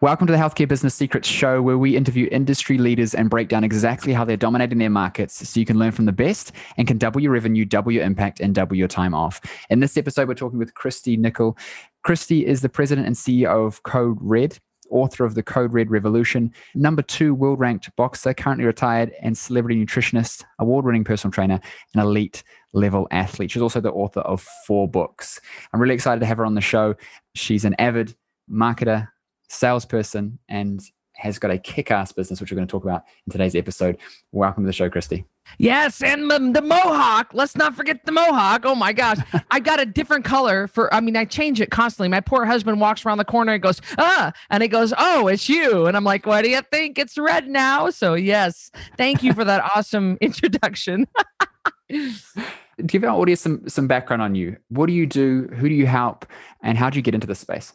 Welcome to the Healthcare Business Secrets Show, where we interview industry leaders and break down exactly how they're dominating their markets so you can learn from the best and can double your revenue, double your impact, and double your time off. In this episode, we're talking with Cristy Nickel. Cristy is the president and CEO of Code Red, author of the Code Red Revolution, number two world ranked boxer, currently retired, and celebrity nutritionist, award winning personal trainer, and elite level athlete. She's also the author of four books. I'm really excited to have her on the show. She's an avid marketer, salesperson, and has got a kick ass business, which we're going to talk about in today's episode. Welcome to the show, Cristy. Yes, and the, the mohawk. Let's not forget the mohawk. Oh my gosh, I got a different color for. I mean, I change it constantly. My poor husband walks around the corner and goes, "Ah," and he goes, "Oh, it's you." And I'm like, "What do you think? It's red now." So yes, thank you for that awesome introduction. Give our audience some some background on you. What do you do? Who do you help? And how do you get into this space?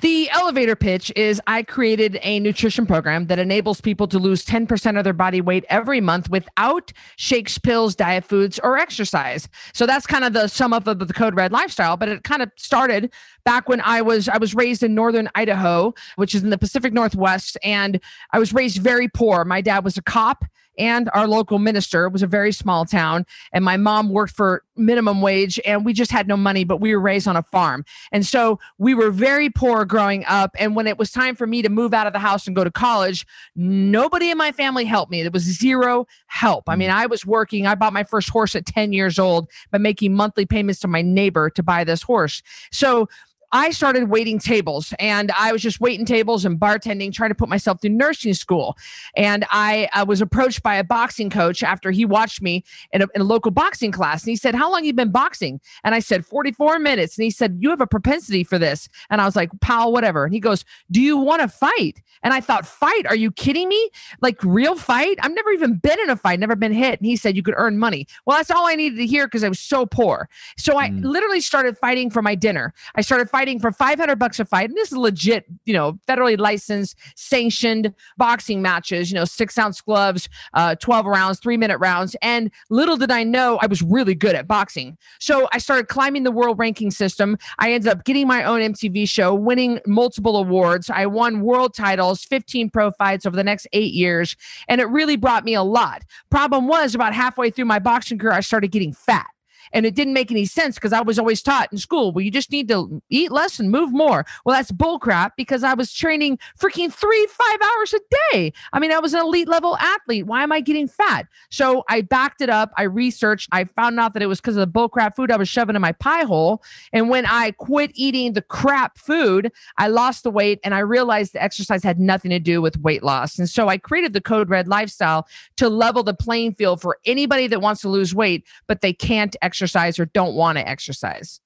The elevator pitch is I created a nutrition program that enables people to lose 10% of their body weight every month without shakes, pills, diet foods, or exercise. So that's kind of the sum up of the code red lifestyle, but it kind of started back when I was I was raised in northern Idaho, which is in the Pacific Northwest, and I was raised very poor. My dad was a cop and our local minister. It was a very small town, and my mom worked for minimum wage, and we just had no money, but we were raised on a farm. And so we were very poor growing up. And when it was time for me to move out of the house and go to college, nobody in my family helped me. There was zero help. I mean, mm. I was working, I bought my first horse at 10 years old by making monthly payments to my neighbor to buy this horse. So I started waiting tables and I was just waiting tables and bartending, trying to put myself through nursing school. And I, I was approached by a boxing coach after he watched me in a, in a, local boxing class. And he said, How long you been boxing? And I said, 44 minutes. And he said, You have a propensity for this. And I was like, Pal, whatever. And he goes, Do you want to fight? And I thought, Fight? Are you kidding me? Like, real fight? I've never even been in a fight, never been hit. And he said, You could earn money. Well, that's all I needed to hear because I was so poor. So I mm. literally started fighting for my dinner. I started fighting for 500 bucks a fight. And this is legit, you know, federally licensed, sanctioned boxing matches, you know, six ounce gloves, uh, 12 rounds, three minute rounds. And little did I know I was really good at boxing. So I started climbing the world ranking system. I ended up getting my own MTV show, winning multiple awards. I won world titles, 15 pro fights over the next eight years. And it really brought me a lot. Problem was, about halfway through my boxing career, I started getting fat. And it didn't make any sense because I was always taught in school, well, you just need to eat less and move more. Well, that's bullcrap because I was training freaking three, five hours a day. I mean, I was an elite level athlete. Why am I getting fat? So I backed it up. I researched. I found out that it was because of the bullcrap food I was shoving in my pie hole. And when I quit eating the crap food, I lost the weight and I realized the exercise had nothing to do with weight loss. And so I created the Code Red lifestyle to level the playing field for anybody that wants to lose weight, but they can't exercise exercise or don't want to exercise.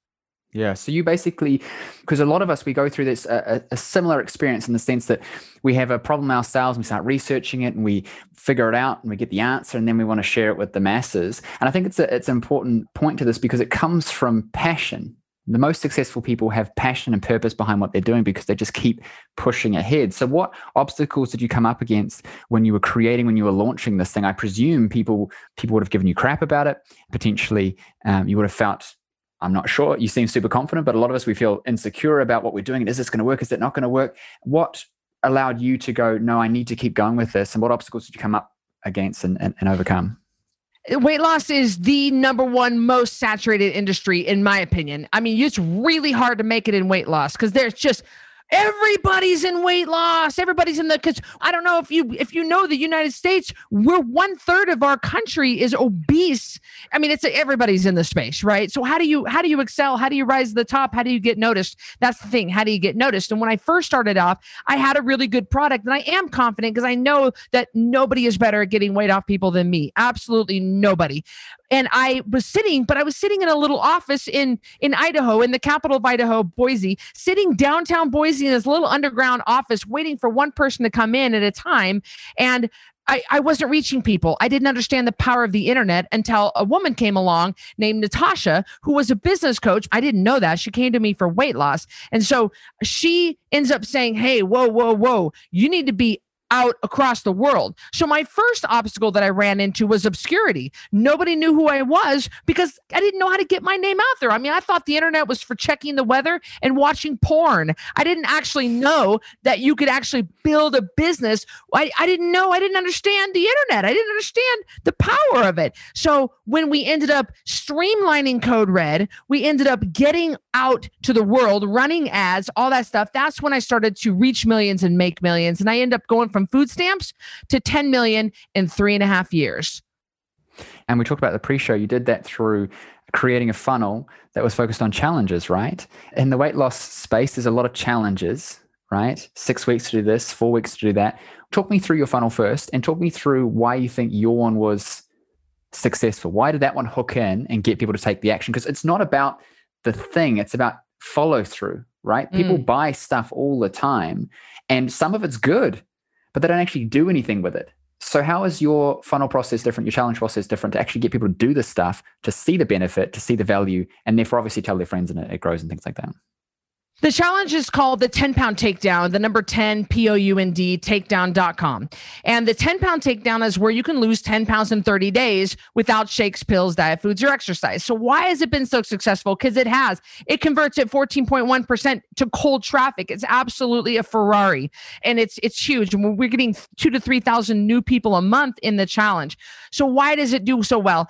Yeah. So you basically, because a lot of us, we go through this a, a, similar experience in the sense that we have a problem ourselves and we start researching it and we figure it out and we get the answer and then we want to share it with the masses. And I think it's a, it's an important point to this because it comes from passion. The most successful people have passion and purpose behind what they're doing because they just keep pushing ahead. So, what obstacles did you come up against when you were creating, when you were launching this thing? I presume people people would have given you crap about it. Potentially, um, you would have felt I'm not sure. You seem super confident, but a lot of us we feel insecure about what we're doing. Is this going to work? Is it not going to work? What allowed you to go? No, I need to keep going with this. And what obstacles did you come up against and, and, and overcome? Weight loss is the number one most saturated industry in my opinion. I mean it's really hard to make it in weight loss because there's just everybody's in weight loss. Everybody's in the because i don't know if you if you know the united states we're one third of our country is obese. I mean it's everybody's in the space right? So how do you how do you excel? How do you rise to the top? How do you get noticed? That's the thing. How do you get noticed? And when i first started off i had a really good product and i am confident because i know that nobody is better at getting weight off people than me. Absolutely nobody and I was sitting, but I was sitting in a little office in in Idaho, in the capital of Idaho, Boise, sitting downtown Boise in this little underground office, waiting for one person to come in at a time. And I, I, wasn't reaching people. I didn't understand the power of the internet until a woman came along named Natasha, who was a business coach. I didn't know that. She came to me for weight loss. And so she ends up saying, Hey, whoa, whoa, whoa, you need to be out across the world. So my first obstacle that I ran into was obscurity. Nobody knew who I was because I didn't know how to get my name out there. I mean, I thought the internet was for checking the weather and watching porn. I didn't actually know that you could actually build a business. I, I didn't know, I didn't understand the internet. I didn't understand the power of it. So when we ended up streamlining Code Red, we ended up getting out to the world, running ads, all that stuff. That's when I started to reach millions and make millions. And I end up going from food stamps to 10 million in three and a half years. And we talked about the pre show. You did that through creating a funnel that was focused on challenges, right? In the weight loss space, there's a lot of challenges, right? Six weeks to do this, four weeks to do that. Talk me through your funnel first and talk me through why you think your one was successful. Why did that one hook in and get people to take the action? Because it's not about the thing, it's about follow through, right? Mm. People buy stuff all the time and some of it's good, but they don't actually do anything with it. So, how is your funnel process different, your challenge process different to actually get people to do this stuff, to see the benefit, to see the value, and therefore obviously tell their friends and it, it grows and things like that? The challenge is called the 10 pound takedown, the number 10 P O U N D takedown.com. And the 10 pound takedown is where you can lose 10 pounds in 30 days without shakes, pills, diet foods, or exercise. So, why has it been so successful? Because it has. It converts at 14.1% to cold traffic. It's absolutely a Ferrari and it's it's huge. And we're getting two to 3,000 new people a month in the challenge. So, why does it do so well?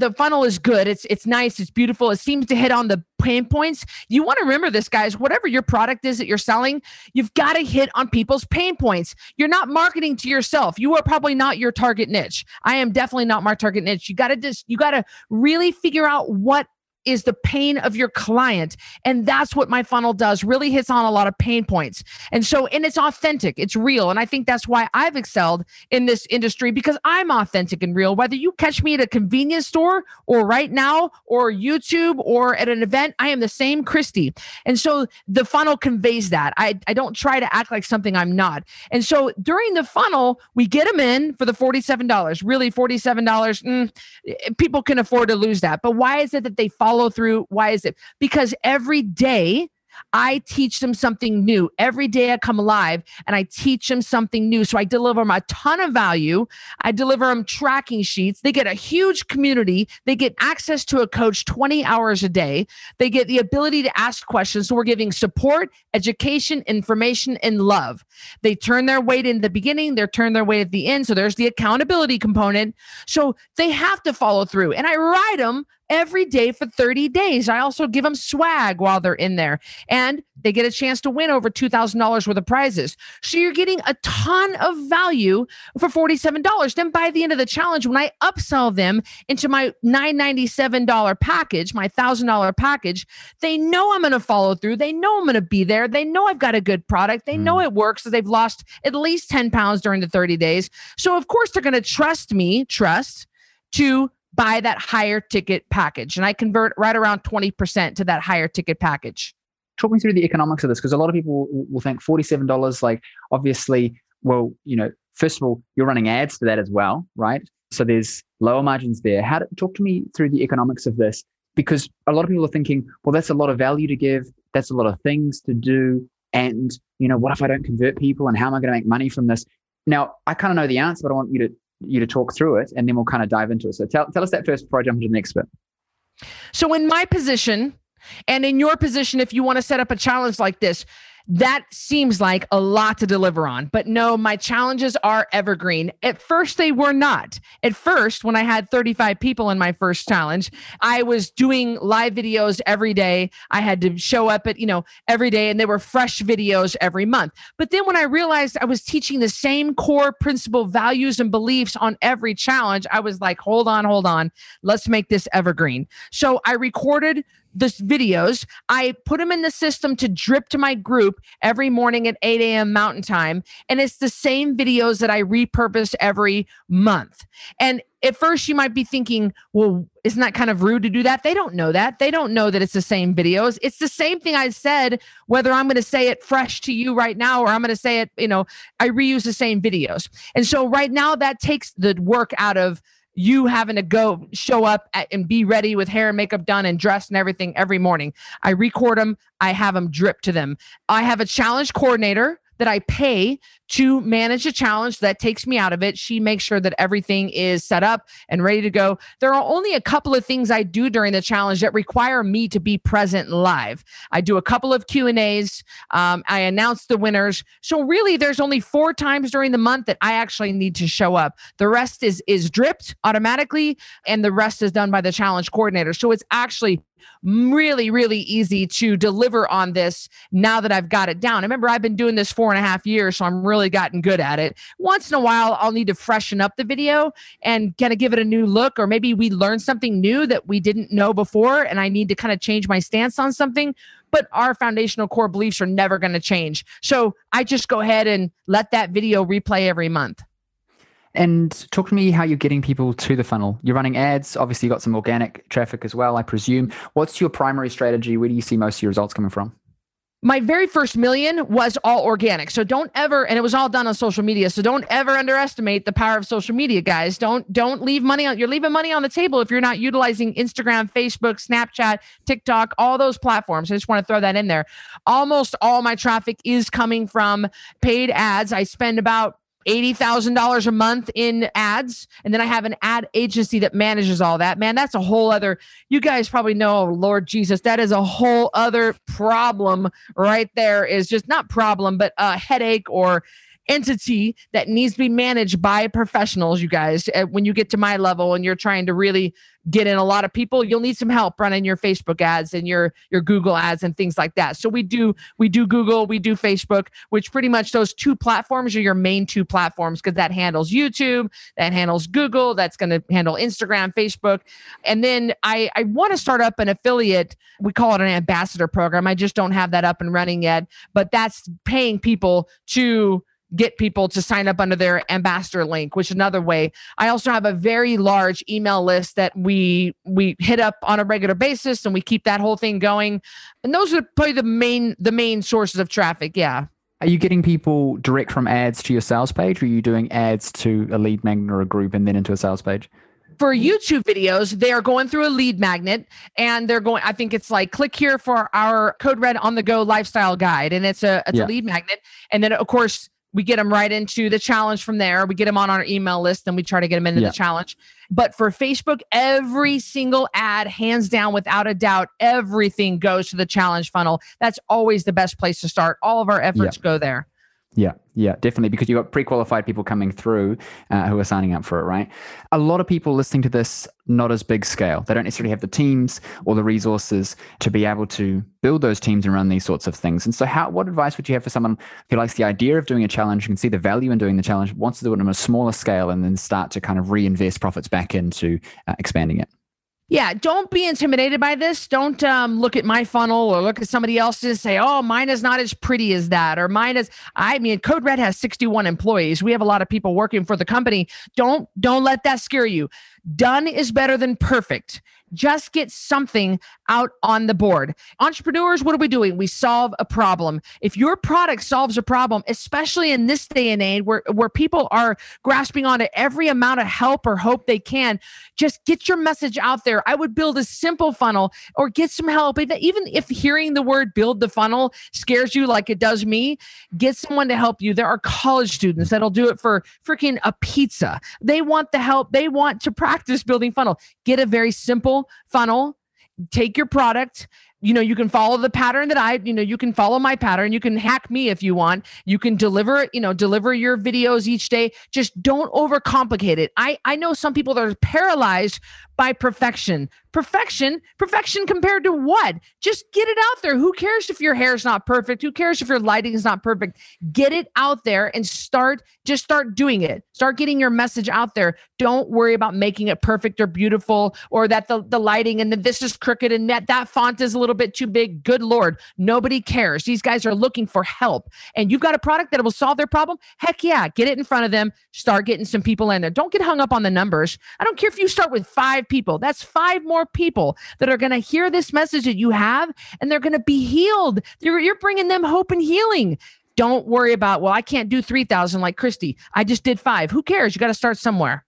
The funnel is good. It's it's nice. It's beautiful. It seems to hit on the pain points. You want to remember this, guys. Whatever your product is that you're selling, you've got to hit on people's pain points. You're not marketing to yourself. You are probably not your target niche. I am definitely not my target niche. You got to just you got to really figure out what is the pain of your client. And that's what my funnel does, really hits on a lot of pain points. And so, and it's authentic, it's real. And I think that's why I've excelled in this industry because I'm authentic and real. Whether you catch me at a convenience store or right now or YouTube or at an event, I am the same Cristy. And so the funnel conveys that. I, I don't try to act like something I'm not. And so during the funnel, we get them in for the $47. Really, $47, mm, people can afford to lose that. But why is it that they follow? Follow through. Why is it? Because every day I teach them something new. Every day I come alive and I teach them something new. So I deliver them a ton of value. I deliver them tracking sheets. They get a huge community. They get access to a coach 20 hours a day. They get the ability to ask questions. So we're giving support, education, information, and love. They turn their weight in the beginning, they turn their weight at the end. So there's the accountability component. So they have to follow through. And I ride them every day for 30 days. I also give them swag while they're in there and they get a chance to win over $2,000 worth of prizes. So you're getting a ton of value for $47. Then by the end of the challenge, when I upsell them into my $997 package, my $1,000 package, they know I'm going to follow through. They know I'm going to be there. They know I've got a good product. They mm. know it works. So they've lost at least 10 pounds during the 30 days. So of course they're going to trust me, trust to buy that higher ticket package. And I convert right around 20% to that higher ticket package. Talk me through the economics of this because a lot of people will think $47, like obviously, well, you know, first of all, you're running ads for that as well, right? So there's lower margins there. How to talk to me through the economics of this? Because a lot of people are thinking, well, that's a lot of value to give, that's a lot of things to do. And, you know, what if I don't convert people and how am I going to make money from this? Now, I kind of know the answer, but I want you to you to talk through it and then we'll kind of dive into it. So tell, tell us that first before I jump into the next bit. So, in my position, and in your position, if you want to set up a challenge like this, that seems like a lot to deliver on. But no, my challenges are evergreen. At first, they were not. At first, when I had 35 people in my first challenge, I was doing live videos every day. I had to show up at, you know, every day, and they were fresh videos every month. But then when I realized I was teaching the same core principle values and beliefs on every challenge, I was like, hold on, hold on. Let's make this evergreen. So I recorded the videos. I put them in the system to drip to my group every morning at 8 a.m. Mountain Time. And it's the same videos that I repurpose every month. And at first, you might be thinking, well, isn't that kind of rude to do that? They don't know that. They don't know that it's the same videos. It's the same thing I said, whether I'm going to say it fresh to you right now or I'm going to say it, you know, I reuse the same videos. And so right now, that takes the work out of you having to go show up at, and be ready with hair and makeup done and dressed and everything every morning. I record them, I have them drip to them. I have a challenge coordinator that I pay to manage a challenge that takes me out of it. She makes sure that everything is set up and ready to go. There are only a couple of things I do during the challenge that require me to be present live. I do a couple of Q and A's. Um, I announce the winners. So really, there's only four times during the month that I actually need to show up. The rest is is dripped automatically, and the rest is done by the challenge coordinator. So it's actually really, really easy to deliver on this now that I've got it down. I remember, I've been doing this four and a half years, so I'm really gotten good at it. Once in a while, I'll need to freshen up the video and kind of give it a new look, or maybe we learn something new that we didn't know before, and I need to kind of change my stance on something. But our foundational core beliefs are never going to change. So I just go ahead and let that video replay every month. And talk to me how you're getting people to the funnel. You're running ads. Obviously, you got some organic traffic as well, I presume. What's your primary strategy? Where do you see most of your results coming from? my very first million was all organic. So don't ever and it was all done on social media. So don't ever underestimate the power of social media, guys. Don't don't leave money on you're leaving money on the table if you're not utilizing Instagram, Facebook, Snapchat, TikTok, all those platforms. I just want to throw that in there. Almost all my traffic is coming from paid ads. I spend about $80,000 a month in ads. And then I have an ad agency that manages all that. Man, that's a whole other, you guys probably know, Lord Jesus, that is a whole other problem right there. Is just not problem, but a headache or entity that needs to be managed by professionals, you guys. When you get to my level and you're trying to really get in a lot of people, you'll need some help running your Facebook ads and your your Google ads and things like that. So we do we do Google, we do Facebook, which pretty much those two platforms are your main two platforms because that handles YouTube, that handles Google, that's going to handle Instagram, Facebook. And then I I want to start up an affiliate, we call it an ambassador program. I just don't have that up and running yet, but that's paying people to get people to sign up under their ambassador link which is another way i also have a very large email list that we we hit up on a regular basis and we keep that whole thing going and those are probably the main the main sources of traffic yeah are you getting people direct from ads to your sales page or are you doing ads to a lead magnet or a group and then into a sales page for YouTube videos, they are going through a lead magnet and they're going, I think it's like click here for our code red on the go lifestyle guide. And it's a it's yeah. a lead magnet. And then of course we get them right into the challenge from there. We get them on our email list and we try to get them into yeah. the challenge. But for Facebook, every single ad, hands down, without a doubt, everything goes to the challenge funnel. That's always the best place to start. All of our efforts yeah. go there. Yeah, yeah, definitely. Because you've got pre qualified people coming through uh, who are signing up for it, right? A lot of people listening to this, not as big scale. They don't necessarily have the teams or the resources to be able to build those teams and run these sorts of things. And so, how, what advice would you have for someone who likes the idea of doing a challenge, can see the value in doing the challenge, wants to do it on a smaller scale, and then start to kind of reinvest profits back into uh, expanding it? Yeah don't be intimidated by this. Don't um, look at my funnel or look at somebody else's and say oh mine is not as pretty as that or mine is i mean code red has 61 employees. We have a lot of people working for the company. Don't don't let that scare you. Done is better than perfect. Just get something out on the board. Entrepreneurs, what are we doing? We solve a problem. If your product solves a problem, especially in this day and age where, where people are grasping onto every amount of help or hope they can, just get your message out there. I would build a simple funnel or get some help. Even if hearing the word build the funnel scares you like it does me, get someone to help you. There are college students that'll do it for freaking a pizza. They want the help, they want to practice building funnel. Get a very simple funnel take your product. You know you can follow the pattern that i you know you can follow my pattern. You can hack me if you want. You can deliver you know deliver your videos each day. Just don't overcomplicate it. I i know some people that are paralyzed by perfection. Perfection perfection compared to what? Just get it out there. Who cares if your hair is not perfect? Who cares if your lighting is not perfect? Get it out there and start just start doing it. Start getting your message out there. Don't worry about making it perfect or beautiful or that the, the lighting and the, this is crooked and that that font is a little bit too big. Good lord nobody cares. These guys are looking for help. And you've got a product that will solve their problem? Heck yeah get it in front of them. Start getting some people in there. Don't get hung up on the numbers. I don't care if you start with five people that's five more people that are going to hear this message that you have and they're going to be healed. You're, you're bringing them hope and healing. Don't worry about, well, I can't do 3,000 like Cristy. I just did five. Who cares? You got to start somewhere.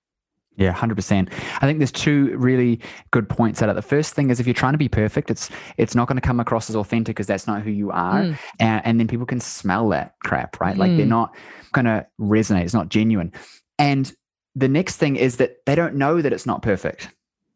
Yeah, 100%. I think there's two really good points out of The first thing is if you're trying to be perfect, it's it's not going to come across as authentic because that's not who you are. Mm. And, and, then people can smell that crap, right? Mm. Like they're mm. not going to resonate. It's not genuine. And the next thing is that they don't know that it's not perfect.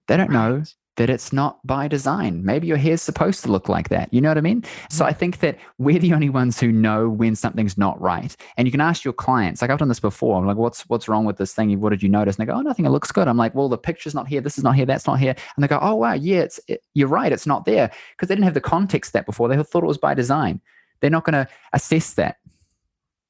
They don't right. know that it's not by design. Maybe your hair's supposed to look like that. You know what I mean? So I think that we're the only ones who know when something's not right. And you can ask your clients, like I've done this before. I'm like, what's what's wrong with this thing? What did you notice? And they go, oh, nothing. It looks good. I'm like, well, the picture's not here. This is not here. That's not here. And they go, oh wow, yeah, it's it, you're right. It's not there because they didn't have the context that before. They thought it was by design. They're not going to assess that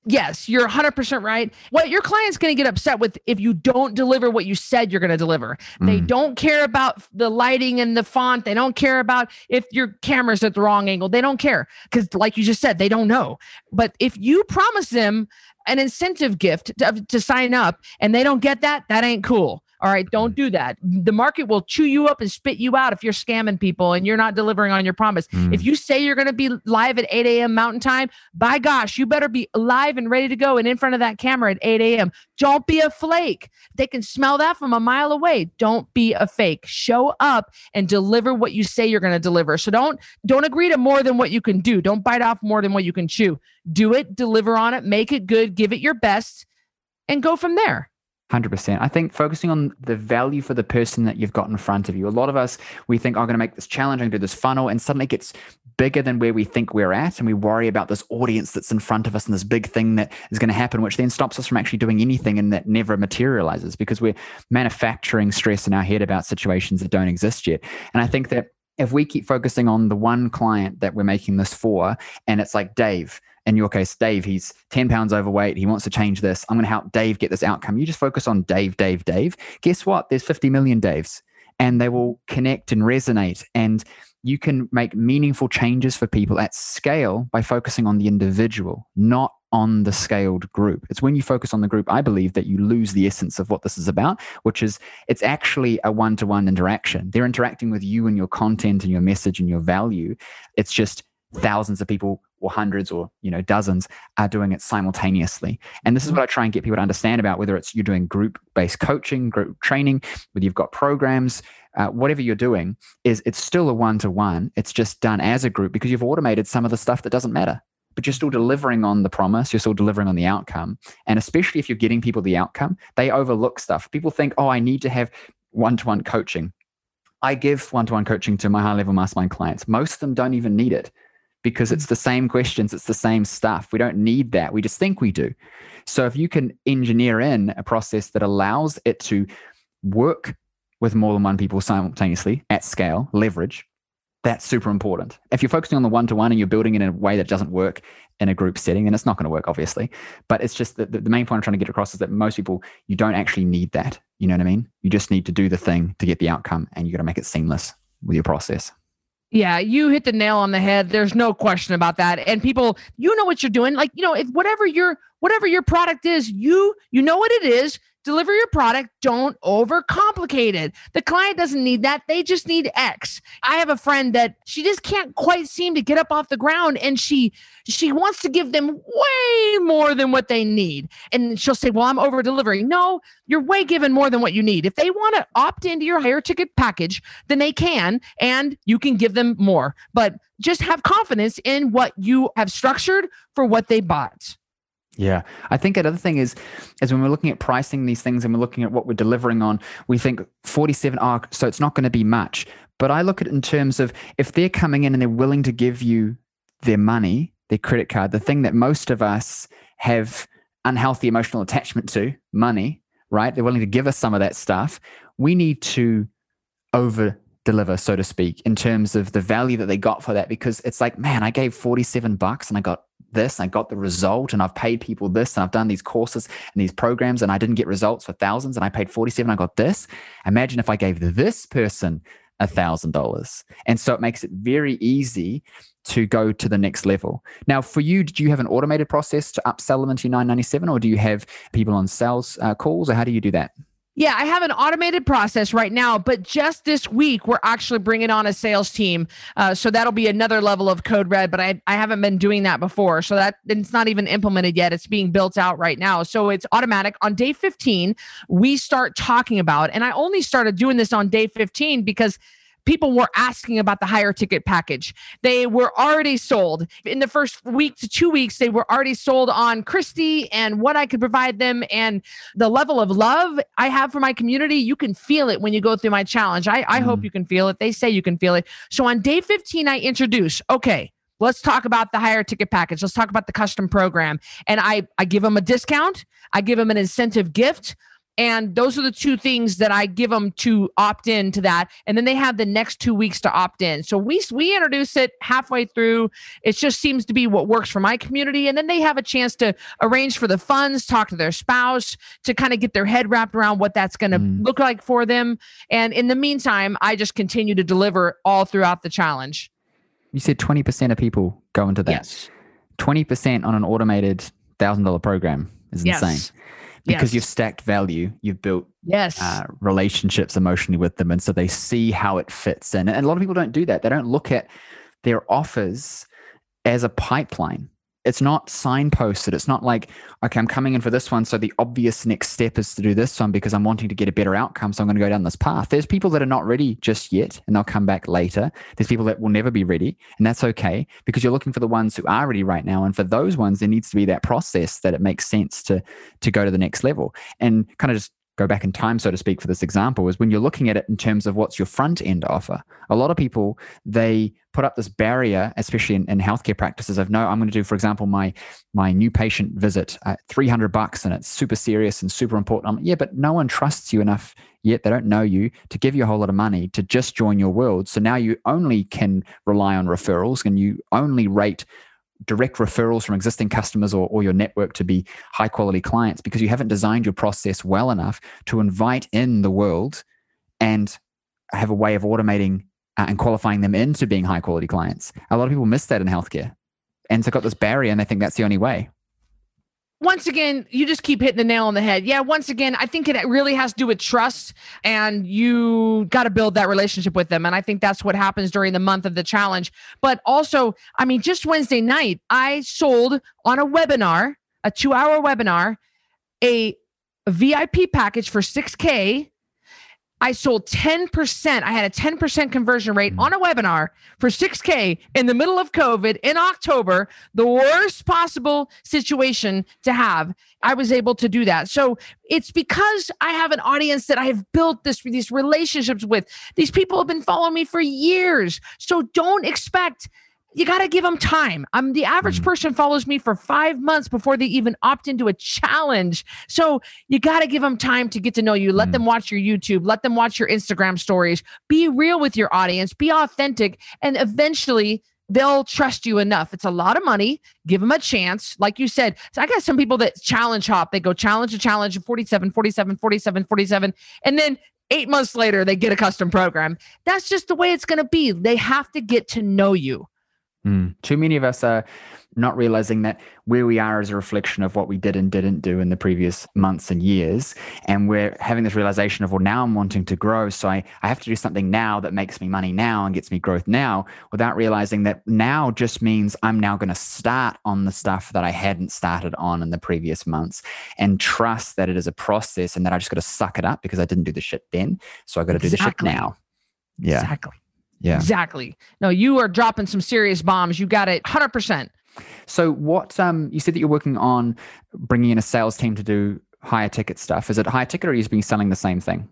yes, you're 100% right. What your client's going to get upset with if you don't deliver what you said you're going to deliver. Mm. They don't care about the lighting and the font. They don't care about if your camera's at the wrong angle. They don't care because, like you just said, they don't know. But if you promise them an incentive gift to, to sign up and they don't get that, that ain't cool. All right, don't do that. The market will chew you up and spit you out if you're scamming people and you're not delivering on your promise. Mm. If you say you're going to be live at 8 a.m. Mountain Time, by gosh, you better be live and ready to go and in front of that camera at 8 a.m. Don't be a flake. They can smell that from a mile away. Don't be a fake. Show up and deliver what you say you're going to deliver. So don't don't agree to more than what you can do. Don't bite off more than what you can chew. Do it, deliver on it, make it good, give it your best, and go from there. 100%. I think focusing on the value for the person that you've got in front of you. A lot of us, we think, oh, I'm going to make this challenge, I'm going to do this funnel, and suddenly it gets bigger than where we think we're at. And we worry about this audience that's in front of us and this big thing that is going to happen, which then stops us from actually doing anything and that never materializes because we're manufacturing stress in our head about situations that don't exist yet. And I think that if we keep focusing on the one client that we're making this for, and it's like, Dave, in your case, Dave, he's 10 pounds overweight. He wants to change this. I'm going to help Dave get this outcome. You just focus on Dave, Dave, Dave. Guess what? There's 50 million Daves and they will connect and resonate. And you can make meaningful changes for people at scale by focusing on the individual, not on the scaled group. It's when you focus on the group, I believe, that you lose the essence of what this is about, which is it's actually a one to one interaction. They're interacting with you and your content and your message and your value. It's just thousands of people or hundreds or you know dozens are doing it simultaneously. And this is what i try and get people to understand about whether it's you're doing group based coaching group training whether you've got programs uh, whatever you're doing is it's still a one-to-one. It's just done as a group because you've automated some of the stuff that doesn't matter. But you're still delivering on the promise. You're still delivering on the outcome. And especially if you're getting people the outcome they overlook stuff. People think oh i need to have one-to-one coaching. I give one to one coaching to my high level mastermind clients. Most of them don't even need it because it's mm. the same questions, it's the same stuff. We don't need that. We just think we do. So if you can engineer in a process that allows it to work with more than one people simultaneously at scale, leverage, that's super important. If you're focusing on the one to one and you're building it in a way that doesn't work in a group setting, then it's not going to work, obviously. But it's just that the main point I'm trying to get across is that most people, you don't actually need that. You know what I mean? You just need to do the thing to get the outcome and you got to make it seamless with your process. Yeah, you hit the nail on the head. There's no question about that. And people, you know what you're doing. Like, you know, if whatever your whatever your product is, you you know what it is deliver your product. Don't overcomplicate it. The client doesn't need that. They just need x. I have a friend that she just can't quite seem to get up off the ground and she she wants to give them way more than what they need. And she'll say well i'm over delivering no you're way given more than what you need. If they want to opt into your higher ticket package then they can and you can give them more. But just have confidence in what you have structured for what they bought yeah, I think another thing is, is when we're looking at pricing these things and we're looking at what we're delivering on, we think 47 are so it's not going to be much. But I look at it in terms of if they're coming in and they're willing to give you their money, their credit card, the thing that most of us have unhealthy emotional attachment to, money, right? They're willing to give us some of that stuff. We need to over deliver, so to speak, in terms of the value that they got for that. Because it's like, man, I gave 47 bucks and I got this, and I got the result, and I've paid people this, and I've done these courses and these programs, and I didn't get results for thousands, and I paid 47, I got this. Imagine if I gave this person a thousand dollars. And so it makes it very easy to go to the next level. Now, for you, did you have an automated process to upsell them into 997, or do you have people on sales uh, calls, or how do you do that? Yeah, I have an automated process right now, but just this week we're actually bringing on a sales team. Uh, so that'll be another level of code red, but I, I haven't been doing that before. So that it's not even implemented yet. It's being built out right now. So it's automatic. On day 15, we start talking about, and I only started doing this on day 15 because people were asking about the higher ticket package. They were already sold. In the first week to two weeks, they were already sold on Cristy and what I could provide them and the level of love I have for my community. You can feel it when you go through my challenge. I, I mm. hope you can feel it. They say you can feel it. So on day 15, I introduce, okay, let's talk about the higher ticket package. Let's talk about the custom program. And I, I give them a discount. I give them an incentive gift. And those are the two things that I give them to opt in to that. And then they have the next two weeks to opt in. So we we introduce it halfway through. It just seems to be what works for my community. And then they have a chance to arrange for the funds, talk to their spouse to kind of get their head wrapped around what that's going to mm. look like for them. And in the meantime, I just continue to deliver all throughout the challenge. You said 20% of people go into that. Yes. 20% on an automated $1,000 program is insane. Because yes. you've stacked value you've built yes. uh, relationships emotionally with them and so they see how it fits in. And a lot of people don't do that. They don't look at their offers as a pipeline it's not signposted. It's not like, okay, I'm coming in for this one. So the obvious next step is to do this one because I'm wanting to get a better outcome. So I'm going to go down this path. There's people that are not ready just yet and they'll come back later. There's people that will never be ready. And that's okay because you're looking for the ones who are ready right now. And for those ones, there needs to be that process that it makes sense to, to go to the next level. And kind of just go back in time, so to speak, for this example, is when you're looking at it in terms of what's your front end offer. A lot of people, they put up this barrier, especially in, in healthcare practices of no, I'm going to do, for example, my my new patient visit at 300 bucks and it's super serious and super important. I'm, yeah, but no one trusts you enough yet. They don't know you to give you a whole lot of money to just join your world. So now you only can rely on referrals and you only rate direct referrals from existing customers or, or your network to be high quality clients because you haven't designed your process well enough to invite in the world and have a way of automating uh, and qualifying them into being high quality clients. A lot of people miss that in healthcare. And so got this barrier and they think that's the only way once again, you just keep hitting the nail on the head. Yeah, once again, I think it really has to do with trust and you got to build that relationship with them. And I think that's what happens during the month of the challenge. But also, I mean, just Wednesday night, I sold on a webinar, a two hour webinar, a VIP package for 6K I sold 10%. I had a 10% conversion rate mm. on a webinar for 6K in the middle of COVID in October, the worst possible situation to have. I was able to do that. So it's because I have an audience that I have built this these relationships with. These people have been following me for years. So don't expect you got to give them time. I'm the average mm. person follows me for five months before they even opt into a challenge. So you got to give them time to get to know you. Let mm. them watch your YouTube. Let them watch your Instagram stories. Be real with your audience. Be authentic, and eventually they'll trust you enough. It's a lot of money. Give them a chance. Like you said, so I got some people that challenge hop. They go challenge to challenge 47, 47, 47, 47. And then eight months later, they get a custom program. That's just the way it's going to be. They have to get to know you. Mm. Too many of us are not realizing that where we are is a reflection of what we did and didn't do in the previous months and years. And we're having this realization of, well, now I'm wanting to grow. So I, I have to do something now that makes me money now and gets me growth now without realizing that now just means I'm now going to start on the stuff that I hadn't started on in the previous months and trust that it is a process and that I just got to suck it up because I didn't do the shit then. So I got to exactly. do the shit now. Yeah. Exactly. Yeah. Exactly. No, you are dropping some serious bombs. You got it 100%. So what um you said that you're working on bringing in a sales team to do higher ticket stuff. Is it higher ticket or are you been selling the same thing?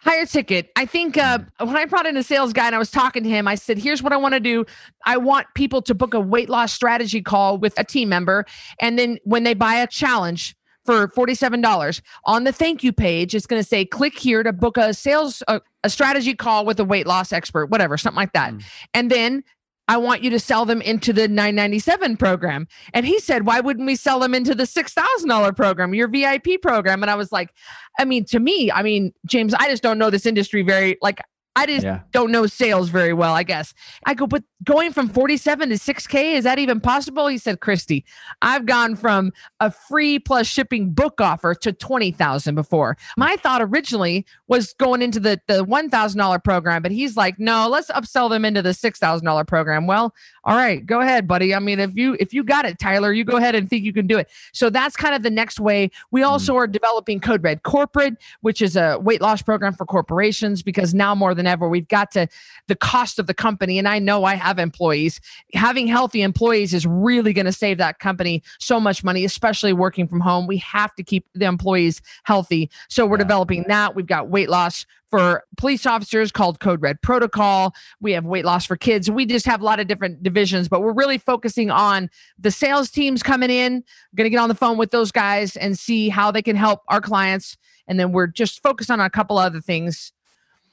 Higher ticket. I think uh, when I brought in a sales guy and I was talking to him, I said, "Here's what I want to do. I want people to book a weight loss strategy call with a team member, and then when they buy a challenge, for $47 on the thank you page it's going to say click here to book a sales a, a, strategy call with a weight loss expert whatever something like that mm. and then I want you to sell them into the 997 program. And he said, why wouldn't we sell them into the $6,000 program, your VIP program? And I was like, I mean, to me, I mean, James, I just don't know this industry very like I just yeah. don't know sales very well, I guess. I go, but going from 47 to 6K, is that even possible? He said, Cristy, I've gone from a free plus shipping book offer to 20,000 before. My thought originally was going into the, the $1,000 program, but he's like, no, let's upsell them into the $6,000 program. Well, all right, go ahead, buddy. I mean, if you, if you got it, Tyler, you go ahead and think you can do it. So that's kind of the next way. We hmm. also mm. are developing Code Red Corporate, which is a weight loss program for corporations because now more than ever, we've got to the cost of the company. And I know I have employees. Having healthy employees is really going to save that company so much money, especially working from home. We have to keep the employees healthy. So we're yeah. developing that. We've got weight loss for police officers called Code Red Protocol. We have weight loss for kids. We just have a lot of different divisions, but we're really focusing on the sales teams coming in. Going to get on the phone with those guys and see how they can help our clients. And then we're just focused on a couple other things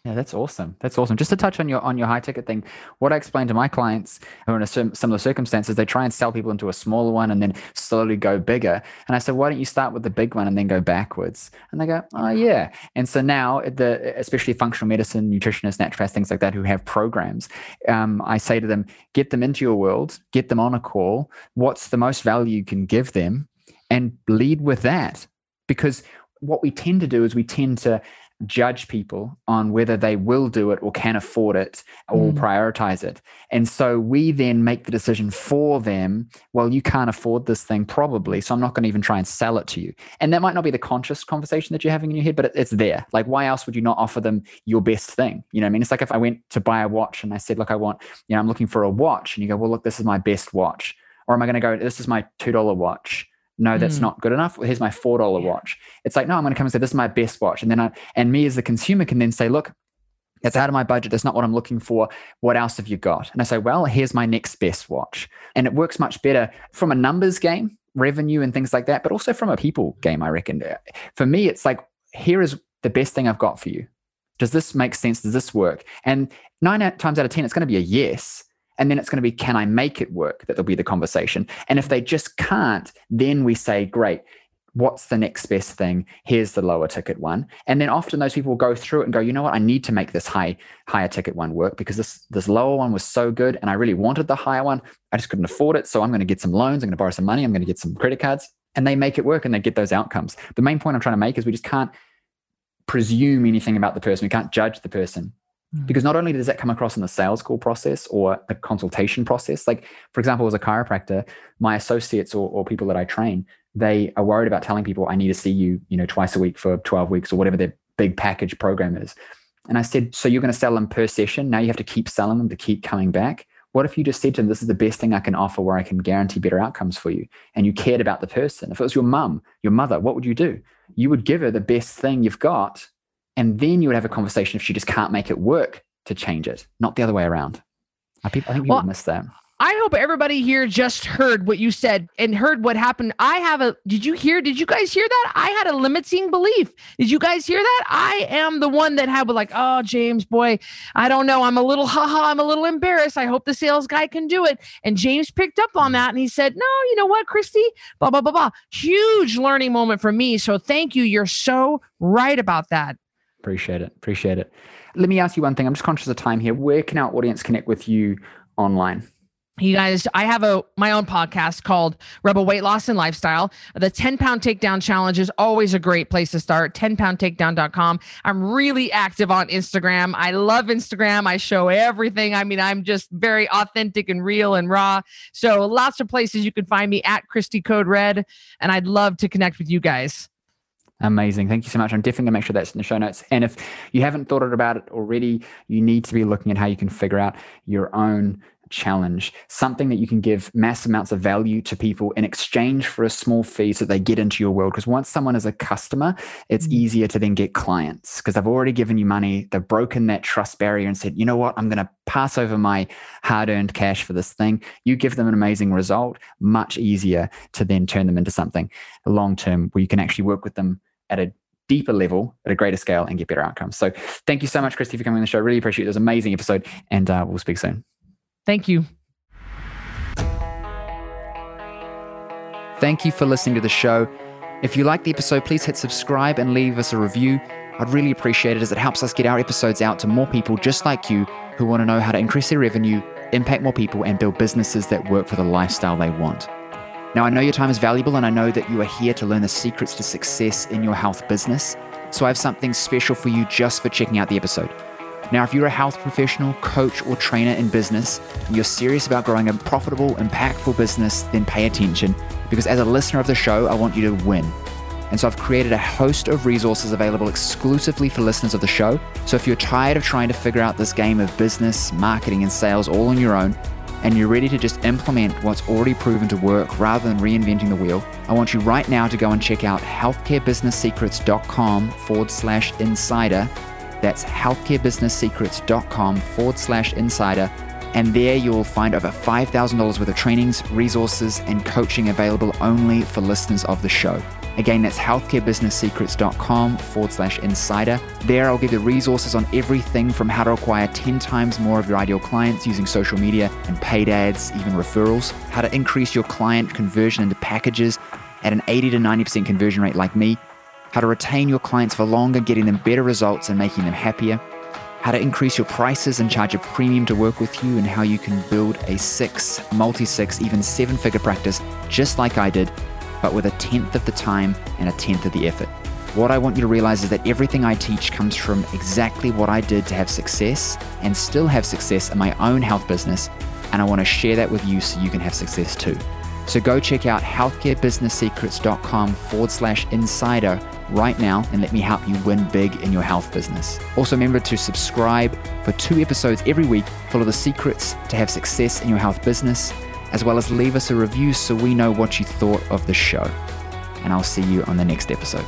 yeah, that's awesome. That's awesome. Just to touch on your on your high ticket thing, what I explain to my clients who are in a similar circumstances, they try and sell people into a smaller one and then slowly go bigger. And I said, why don't you start with the big one and then go backwards? And they go, oh yeah. And so now the especially functional medicine, nutritionists, naturopaths, things like that, who have programs, um, I say to them, get them into your world, get them on a call. What's the most value you can give them, and lead with that. Because what we tend to do is we tend to judge people on whether they will do it or can afford it or mm. prioritize it. And so we then make the decision for them, well, you can't afford this thing probably, so I'm not going to even try and sell it to you. And that might not be the conscious conversation that you're having in your head, but it's there. Like, why else would you not offer them your best thing? You know I mean? It's like if I went to buy a watch and I said, look, I want, you know, I'm looking for a watch. And you go, well, look, this is my best watch. Or am I going to go, this is my $2 watch? No that's mm. not good enough. Here's my four dollar yeah. watch. It's like no i'm going to come and say this is my best watch. And then i and me as the consumer can then say look that's out of my budget. That's not what i'm looking for. What else have you got? And i say well here's my next best watch. And it works much better from a numbers game revenue and things like that but also from a people game i reckon. For me it's like here is the best thing i've got for you. Does this make sense? Does this work? And nine times out of ten it's going to be a yes and then it's going to be, can I make it work? That will be the conversation. And if they just can't, then we say, great, what's the next best thing? Here's the lower ticket one. And then often those people will go through it and go, you know what, I need to make this high, higher ticket one work because this this lower one was so good and I really wanted the higher one. I just couldn't afford it. So I'm going to get some loans, I'm going to borrow some money, I'm going to get some credit cards. And they make it work and they get those outcomes. The main point I'm trying to make is we just can't presume anything about the person. We can't judge the person. Hmm. because not only does that come across in the sales call process or the consultation process like for example as a chiropractor my associates or, or people that i train they are worried about telling people i need to see you you know twice a week for 12 weeks or whatever their big package program is. And i said so you're going to sell them per session? Now you have to keep selling them to keep coming back? What if you just said to them this is the best thing i can offer where i can guarantee better outcomes for you and you cared about the person? If it was your mum your mother what would you do? You would give her the best thing you've got and then you would have a conversation if she just can't make it work to change it, not the other way around. I, think people well, miss that. I hope everybody here just heard what you said and heard what happened. I have a, did you hear? Did you guys hear that? I had a limiting belief. Did you guys hear that? I am the one that had like, oh, James, boy, I don't know. I'm a little, haha, I'm a little embarrassed. I hope the sales guy can do it. And James picked up on that and he said, no, you know what, Cristy? Blah, blah, blah, blah. Huge learning moment for me. So thank you. You're so right about that. Appreciate it. Appreciate it. Let me ask you one thing. I'm just conscious of time here. Where can our audience connect with you online? you guys i have a my own podcast called rebel weight loss and lifestyle the 10 pound takedown challenge is always a great place to start 10poundtakedown.com i'm really active on instagram i love instagram i show everything i mean i'm just very authentic and real and raw so lots of places you can find me at cristy code red and i'd love to connect with you guys Amazing. Thank you so much. I'm definitely going to make sure that's in the show notes. And if you haven't thought about it already, you need to be looking at how you can figure out your own challenge, something that you can give mass amounts of value to people in exchange for a small fee so they get into your world. Because once someone is a customer, it's mm-hmm. easier to then get clients because they've already given you money. They've broken that trust barrier and said, you know what, I'm going to pass over my hard earned cash for this thing. You give them an amazing result, much easier to then turn them into something long term where you can actually work with them at a deeper level at a greater scale and get better outcomes. So thank you so much, Cristy, for coming on the show. Really appreciate it. It was an amazing episode and uh, we'll speak soon. Thank you. Thank you for listening to the show. If you like the episode, please hit subscribe and leave us a review. I'd really appreciate it as it helps us get our episodes out to more people just like you who want to know how to increase their revenue, impact more people, and build businesses that work for the lifestyle they want. Now, I know your time is valuable, and I know that you are here to learn the secrets to success in your health business. So, I have something special for you just for checking out the episode. Now, if you're a health professional, coach, or trainer in business, and you're serious about growing a profitable, impactful business, then pay attention because as a listener of the show, I want you to win. And so I've created a host of resources available exclusively for listeners of the show. So if you're tired of trying to figure out this game of business, marketing, and sales all on your own, and you're ready to just implement what's already proven to work rather than reinventing the wheel, I want you right now to go and check out healthcarebusinesssecrets.com forward slash insider. That's healthcarebusinesssecrets.com forward slash insider. And there you'll find over $5,000 worth of trainings, resources, and coaching available only for listeners of the show. Again, that's healthcarebusinesssecrets.com forward slash insider. There, I'll give you resources on everything from how to acquire 10 times more of your ideal clients using social media and paid ads, even referrals, how to increase your client conversion into packages at an 80 to 90% conversion rate like me, how to retain your clients for longer, getting them better results and making them happier, how to increase your prices and charge a premium to work with you, and how you can build a six, multi six, even seven figure practice just like I did but with a tenth of the time and a tenth of the effort. What I want you to realize is that everything I teach comes from exactly what I did to have success and still have success in my own health business, and I want to share that with you so you can have success too. So go check out healthcarebusinesssecrets.com forward slash insider right now and let me help you win big in your health business. Also, remember to subscribe for two episodes every week full of the secrets to have success in your health business as well as leave us a review so we know what you thought of the show. And I'll see you on the next episode.